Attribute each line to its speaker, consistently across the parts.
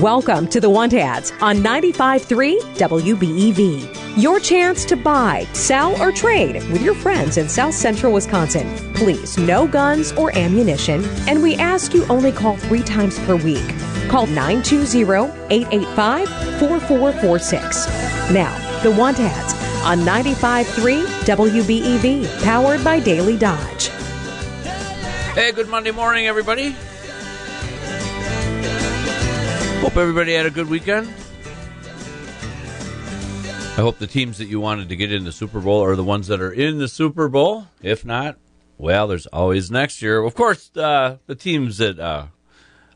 Speaker 1: Welcome to the Want Ads on 95.3 WBEV. Your chance to buy, sell, or trade with your friends in South Central Wisconsin. Please, no guns or ammunition, and we ask you only call three times per week. Call 920-885-4446. Now, the Want Ads on 95.3 WBEV, powered by Daily Dodge.
Speaker 2: Hey, good Monday morning, everybody. Hope everybody had a good weekend. I hope the teams that you wanted to get in the Super Bowl are the ones that are in the Super Bowl. If not, well, there's always next year. Of course, uh, the teams that uh,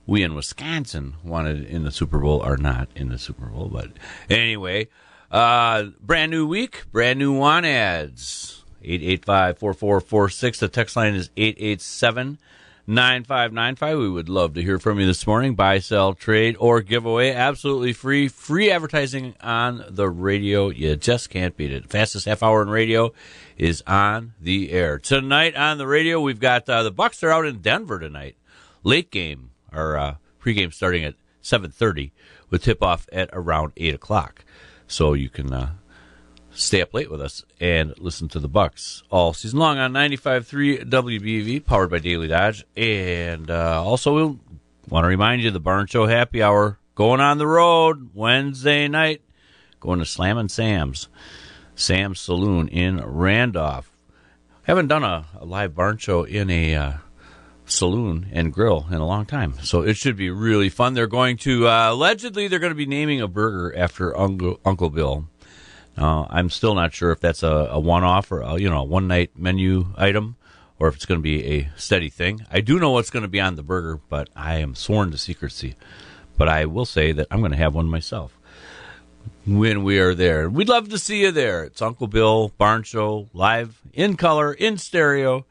Speaker 2: we in Wisconsin wanted in the Super Bowl are not in the Super Bowl. But anyway, uh, brand new week, brand new want ads. 885 4446. The text line is 887 9595. We would love to hear from you this morning. Buy, sell, trade, or giveaway. Absolutely free. Free advertising on the radio. You just can't beat it. Fastest half hour in radio is on the air. Tonight on the radio, we've got uh, the Bucks are out in Denver tonight. Late game, or uh, pregame starting at 7.30 with tip-off at around 8 o'clock. So you can uh, stay up late with us and listen to the Bucks all season long on 95.3 WBEV, powered by Daily Dodge. And uh, also, we we'll want to remind you the Barn Show Happy Hour going on the road Wednesday night, going to Slam and Sam's, Sam's Saloon in Randolph. Haven't done a, a live barn show in a uh, saloon and grill in a long time, so it should be really fun. They're going to uh, allegedly they're going to be naming a burger after Uncle, Uncle Bill. Uh, I'm still not sure if that's a, a one-off or a, you know a one-night menu item, or if it's going to be a steady thing. I do know what's going to be on the burger, but I am sworn to secrecy. But I will say that I'm going to have one myself when we are there. We'd love to see you there. It's Uncle Bill Barn Show live in color in stereo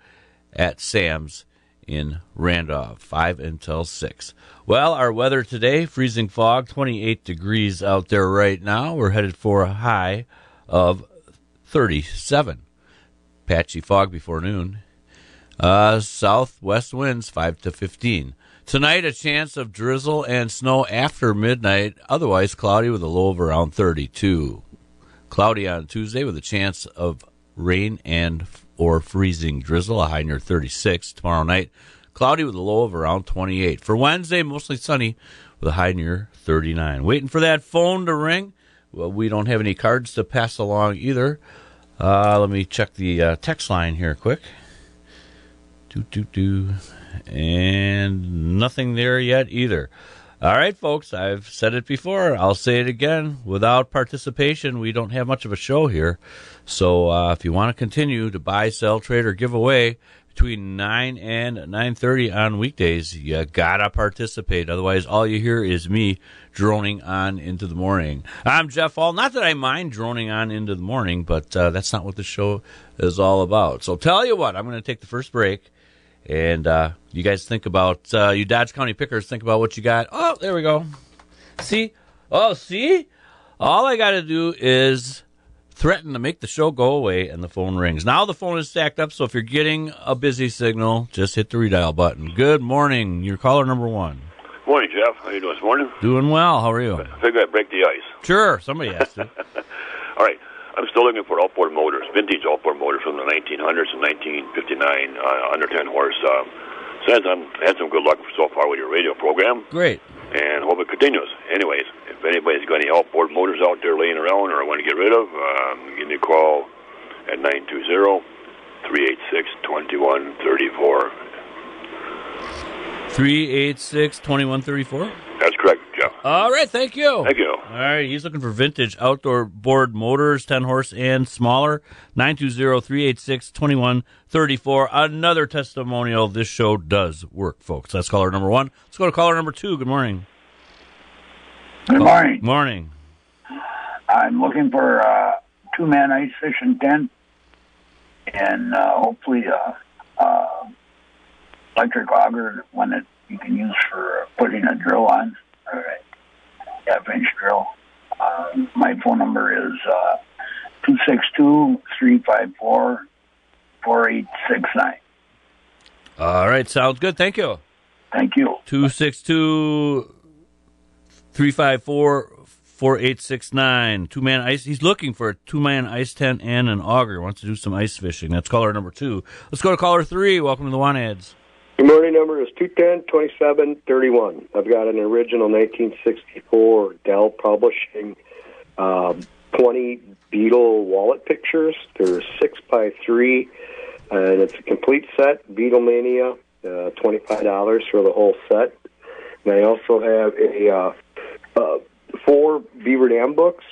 Speaker 2: at Sam's in Randolph, 5 until 6. Well, our weather today freezing fog, 28 degrees out there right now. We're headed for a high of 37. Patchy fog before noon. Uh, southwest winds 5 to 15. Tonight, a chance of drizzle and snow after midnight, otherwise cloudy with a low of around 32. Cloudy on Tuesday with a chance of rain and or freezing drizzle, a high near 36. Tomorrow night, cloudy with a low of around 28. For Wednesday, mostly sunny with a high near 39. Waiting for that phone to ring. Well, we don't have any cards to pass along either. Uh, let me check the uh, text line here quick. Do, do, do. And nothing there yet either. All right, folks, I've said it before. I'll say it again. Without participation, we don't have much of a show here. So uh, if you want to continue to buy, sell, trade, or give away between 9 and 9.30 on weekdays, you got to participate. Otherwise, all you hear is me droning on into the morning. I'm Jeff Hall. Not that I mind droning on into the morning, but uh, that's not what the show is all about. So tell you what, I'm going to take the first break. And uh, you guys think about, uh, you Dodge County pickers, think about what you got. Oh, there we go. See? Oh, see? All I got to do is threaten to make the show go away, and the phone rings. Now the phone is stacked up, so if you're getting a busy signal, just hit the redial button. Good morning. Your caller number one.
Speaker 3: Morning, Jeff. How you doing this morning?
Speaker 2: Doing well. How are you?
Speaker 3: I figure I'd break the ice.
Speaker 2: Sure. Somebody has to.
Speaker 3: All right. I'm still looking for outboard motors, vintage outboard motors from the 1900s and 1959, uh, under 10 horse. Um, says I'm had some good luck so far with your radio program.
Speaker 2: Great.
Speaker 3: And hope it continues. Anyways, if anybody's got any outboard motors out there laying around or want to get rid of, um, give me a call at 920 386 2134.
Speaker 2: 386 2134?
Speaker 3: That's correct.
Speaker 2: All right, thank you.
Speaker 3: Thank you.
Speaker 2: All right, he's looking for vintage outdoor board motors, 10 horse and smaller. 920-386-2134. Another testimonial. This show does work, folks. That's caller number one. Let's go to caller number two. Good morning.
Speaker 4: Good morning.
Speaker 2: Morning.
Speaker 4: I'm looking for a two-man ice fishing tent, and uh, hopefully a, a electric auger, one that you can use for putting a drill on, or a half-inch drill. Uh, my phone number is uh, two six two three five four four eight six nine.
Speaker 2: All right, sounds good. Thank you.
Speaker 4: Thank you.
Speaker 2: 262 354 4869. Two man ice. He's looking for a two man ice tent and an auger. Wants to do some ice fishing. That's caller number two. Let's go to caller three. Welcome to the Want Ads.
Speaker 5: Good morning. Number is 210-2731. I've got an original 1964 Dell Publishing um, 20 Beatle wallet pictures. They're six by three, and it's a complete set. Beatlemania, uh, $25 for the whole set. And I also have a uh, uh, four Beaver Dam books,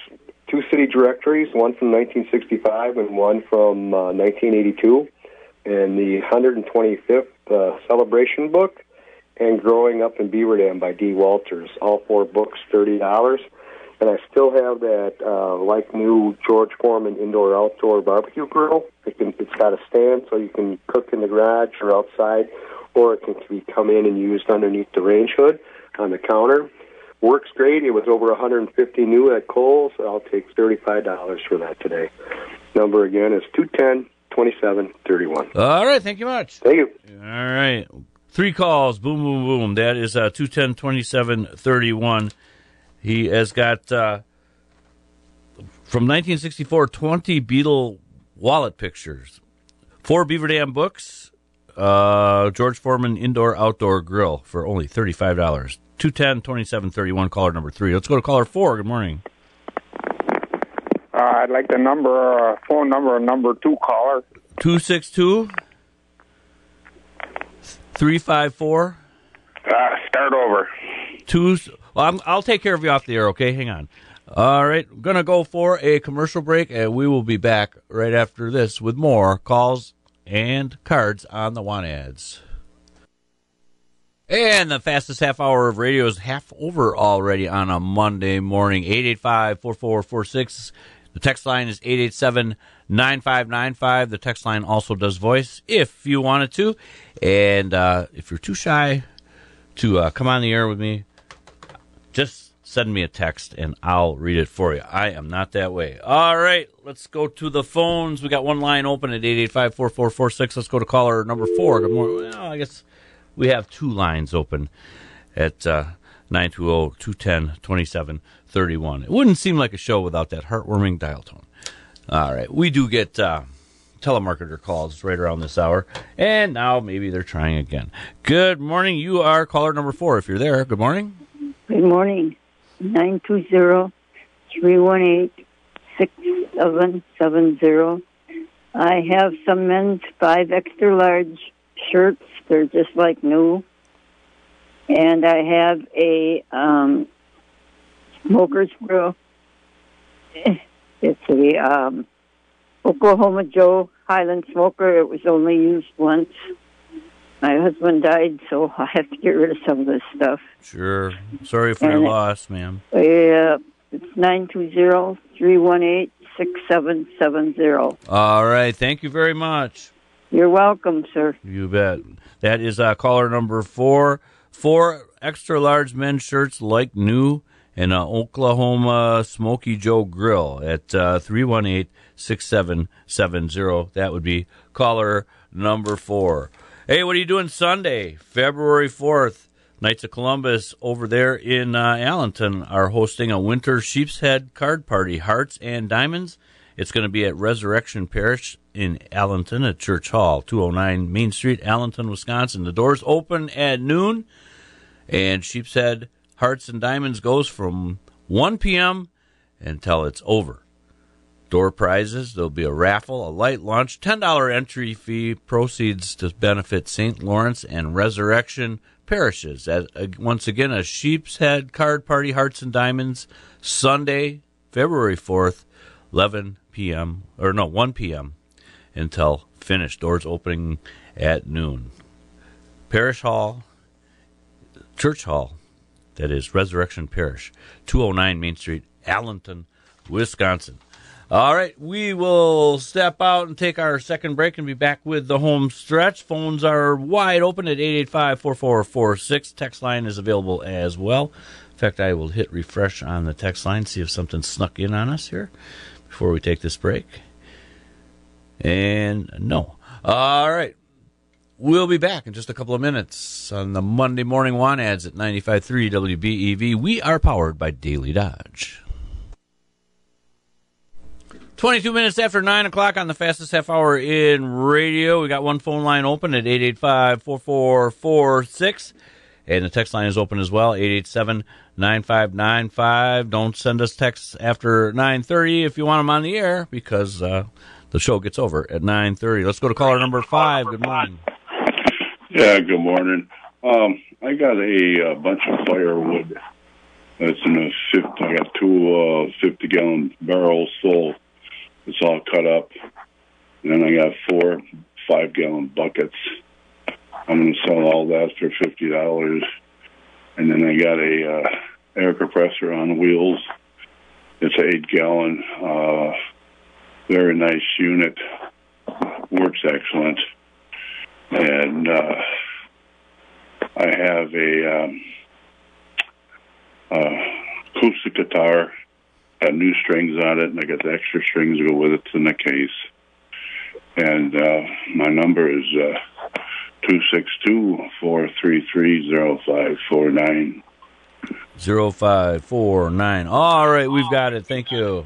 Speaker 5: two city directories, one from 1965 and one from uh, 1982, and the 125th uh, celebration book, and Growing Up in Beaver Dam by Dee Walters. All four books, thirty dollars. And I still have that uh, like new George Foreman indoor outdoor barbecue grill. It can, it's got a stand so you can cook in the garage or outside, or it can be come in and used underneath the range hood on the counter. Works great. It was over 150 new at Kohl's. I'll take $35 for that today. Number again is 210 2731.
Speaker 2: All right. Thank you much.
Speaker 5: Thank you.
Speaker 2: All right. Three calls. Boom, boom, boom. That is uh, 210 2731. He has got, uh, from 1964, 20 Beatle wallet pictures, four Beaver Dam books, uh, George Foreman indoor outdoor grill for only $35. 210 2731, caller number three. Let's go to caller four. Good morning.
Speaker 6: Uh, I'd like the number, uh, phone number, number two caller.
Speaker 2: 262 354
Speaker 6: Uh, start over.
Speaker 2: two. Well, I'm, I'll take care of you off the air. Okay, hang on. All right, I'm gonna go for a commercial break, and we will be back right after this with more calls and cards on the want ads. And the fastest half hour of radio is half over already on a Monday morning. 885 4446. The text line is 887 9595. The text line also does voice if you wanted to. And uh, if you're too shy to uh, come on the air with me, just send me a text and I'll read it for you. I am not that way. All right, let's go to the phones. We got one line open at 885 4446. Let's go to caller number four. Good morning. Well, I guess we have two lines open at uh, 920 210 2731. It wouldn't seem like a show without that heartwarming dial tone. All right, we do get uh, telemarketer calls right around this hour, and now maybe they're trying again. Good morning. You are caller number four. If you're there, good morning.
Speaker 7: Good morning. 920-318-6770. I have some men's five extra large shirts. They're just like new. And I have a um, smoker's grill. It's a um, Oklahoma Joe Highland smoker. It was only used once. My husband died, so I have to get rid of some of this stuff.
Speaker 2: Sure. Sorry for your
Speaker 7: And-
Speaker 2: loss, ma'am.
Speaker 7: Uh, it's nine two zero three one eight six seven seven zero.
Speaker 2: All right. Thank you very much.
Speaker 7: You're welcome, sir.
Speaker 2: You bet. That is uh, caller number four. Four extra large men's shirts like new and uh, Oklahoma Smoky Joe Grill at uh, 318 6770. That would be caller number four. Hey, what are you doing Sunday, February 4th? Knights of Columbus over there in uh, Allenton are hosting a winter sheepshead card party, Hearts and Diamonds. It's going to be at Resurrection Parish in Allenton at Church Hall, 209 Main Street, Allenton, Wisconsin. The doors open at noon, and Sheepshead Hearts and Diamonds goes from 1 p.m. until it's over. Door prizes, there'll be a raffle, a light lunch, $10 entry fee, proceeds to benefit St. Lawrence and Resurrection parishes. As, uh, once again, a Sheepshead Card Party, Hearts and Diamonds, Sunday, February 4th, 11 p.m., or no, 1 p.m. until finished. Doors opening at noon. Parish Hall, Church Hall, that is Resurrection Parish, 209 Main Street, Allenton, Wisconsin. All right, we will step out and take our second break and be back with the home stretch. Phones are wide open at 885 4446. Text line is available as well. In fact, I will hit refresh on the text line, see if something snuck in on us here before we take this break. And no. All right. We'll be back in just a couple of minutes on the Monday Morning Want Ads at 95.3 WBEV. We are powered by Daily Dodge. 22 minutes after 9 o'clock on the fastest half hour in radio. We got one phone line open at 885 4446. And the text line is open as well, 887 9595. Don't send us texts after 930 if you want them on the air because uh, the show gets over at 930. Let's go to caller number five. Good morning.
Speaker 8: Yeah, good morning. Um, I got a, uh bunch of firewood. That's in a 50, I got two uh, 50 gallon barrels full. It's all cut up. And then I got four five gallon buckets. I'm going to sell all that for fifty dollars. And then I got a uh, air compressor on wheels. It's an eight gallon, uh, very nice unit. Works excellent. And uh, I have a um, uh, acoustic guitar, got new strings on it, and I got the extra strings to go with it in the case. And uh, my number is uh, two six two four three three zero five four nine.
Speaker 2: 0549. All right, we've got it. Thank you.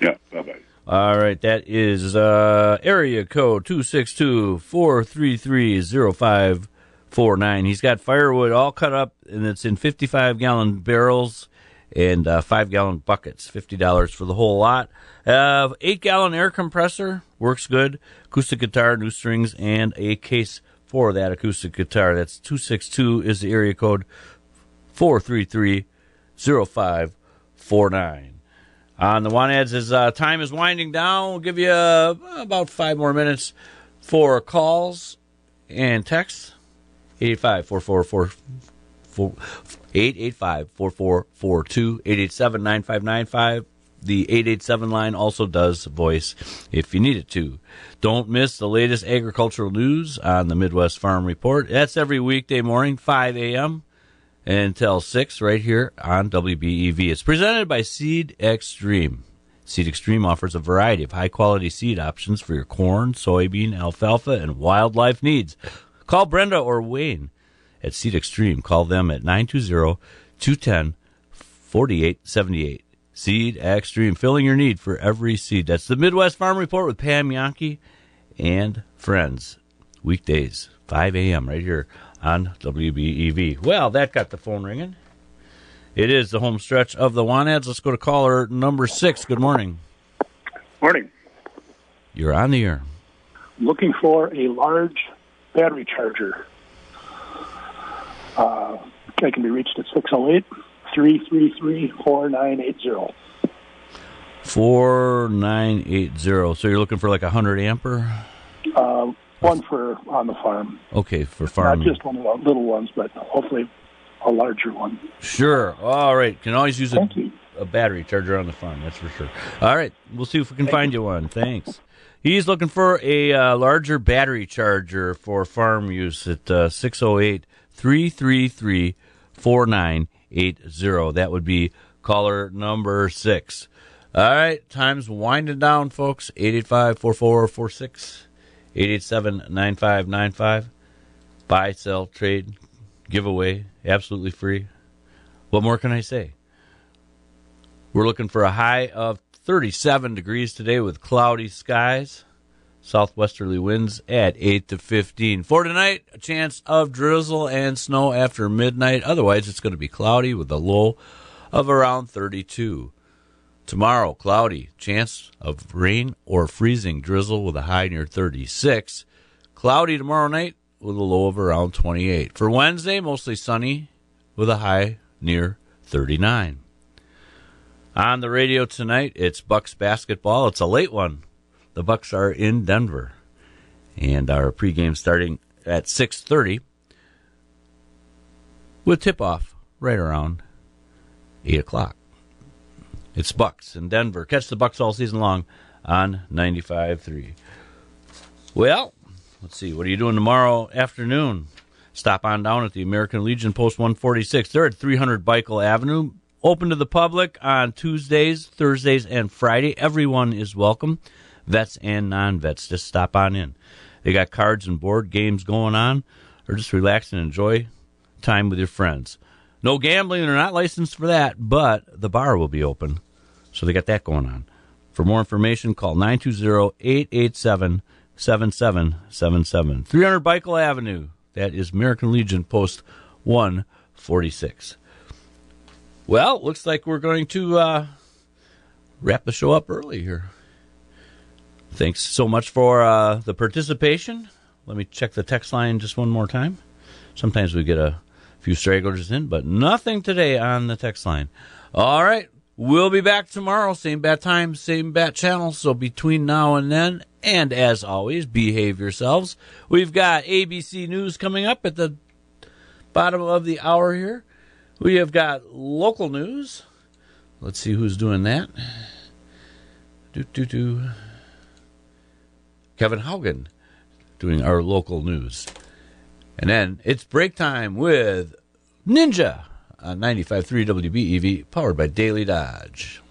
Speaker 8: Yeah, bye bye.
Speaker 2: All right, that is uh, area code 262-433-0549. He's got firewood all cut up, and it's in 55-gallon barrels and uh, 5-gallon buckets, $50 for the whole lot. Uh, 8-gallon air compressor, works good. Acoustic guitar, new strings, and a case for that acoustic guitar. That's 262 is the area code 433-0549 on the want ads as uh, time is winding down. We'll give you uh, about five more minutes for calls and texts. 885 444 885 4442 887 9595. The 887 line also does voice if you need it to. Don't miss the latest agricultural news on the Midwest Farm Report. That's every weekday morning, 5 a.m until 6 right here on WBEV. It's presented by Seed Extreme. Seed Extreme offers a variety of high quality seed options for your corn, soybean, alfalfa, and wildlife needs. Call Brenda or Wayne at Seed Extreme. Call them at 920 210 4878. Seed Extreme, filling your need for every seed. That's the Midwest Farm Report with Pam Jahnke and friends. Weekdays, 5 a.m. right here on WBEV. Well, that got the phone ringing. It is the home stretch of the want ads. Let's go to caller number six. Good morning.
Speaker 9: Morning.
Speaker 2: You're on the air.
Speaker 9: Looking for a large battery charger. Uh, I can be reached at 608 333 4980.
Speaker 2: 4980. So you're looking for like a 100 ampere?
Speaker 9: Uh, one for on the farm.
Speaker 2: Okay, for farming.
Speaker 9: Not just one of the little ones, but hopefully a larger one.
Speaker 2: Sure. All right. Can always use a,
Speaker 9: Thank you.
Speaker 2: a battery charger on the farm. That's for sure. All right. We'll see if we can find you one. Thanks. He's looking for a uh, larger battery charger for farm use at uh, 608 333 4980. That would be caller number six. All right. Time's winding down, folks. 885 4446. 887-9595. Buy, sell, trade, giveaway, absolutely free. What more can I say? We're looking for a high of 37 degrees today with cloudy skies. Southwesterly winds at 8 to 15. For tonight, a chance of drizzle and snow after midnight. Otherwise, it's going to be cloudy with a low of around 32. Tomorrow, cloudy, chance of rain or freezing drizzle with a high near 36. Cloudy tomorrow night with a low of around 28. For Wednesday, mostly sunny with a high near 39. On the radio tonight, it's Bucks basketball. It's a late one. The Bucks are in Denver, and our pregame starting at 6:30 with tip-off right around eight o'clock. It's Bucks in Denver. Catch the Bucks all season long on 95.3. Well, let's see. What are you doing tomorrow afternoon? Stop on down at the American Legion Post 146. They're at 300 Beichl Avenue. Open to the public on Tuesdays, Thursdays, and Friday. Everyone is welcome. Vets and non-vets. Just stop on in. They got cards and board games going on, or just relax and enjoy time with your friends. No gambling, they're not licensed for that, but the bar will be open. So they got that going on. For more information, call 920 887 7777. 300 Beichl Avenue. That is American Legion Post 146. Well, looks like we're going to uh, wrap the show up early here. Thanks so much for uh, the participation. Let me check the text line just one more time. Sometimes we get a few stragglers in, but nothing today on the text line. All right. We'll be back tomorrow, same bat time, same bat channel. So between now and then, and as always, behave yourselves. We've got ABC News coming up at the bottom of the hour here. We have got local news. Let's see who's doing that. Do do do. Kevin Haugen doing our local news. And then it's break time with Ninja on 95.3 WBEV, powered by Daily Dodge.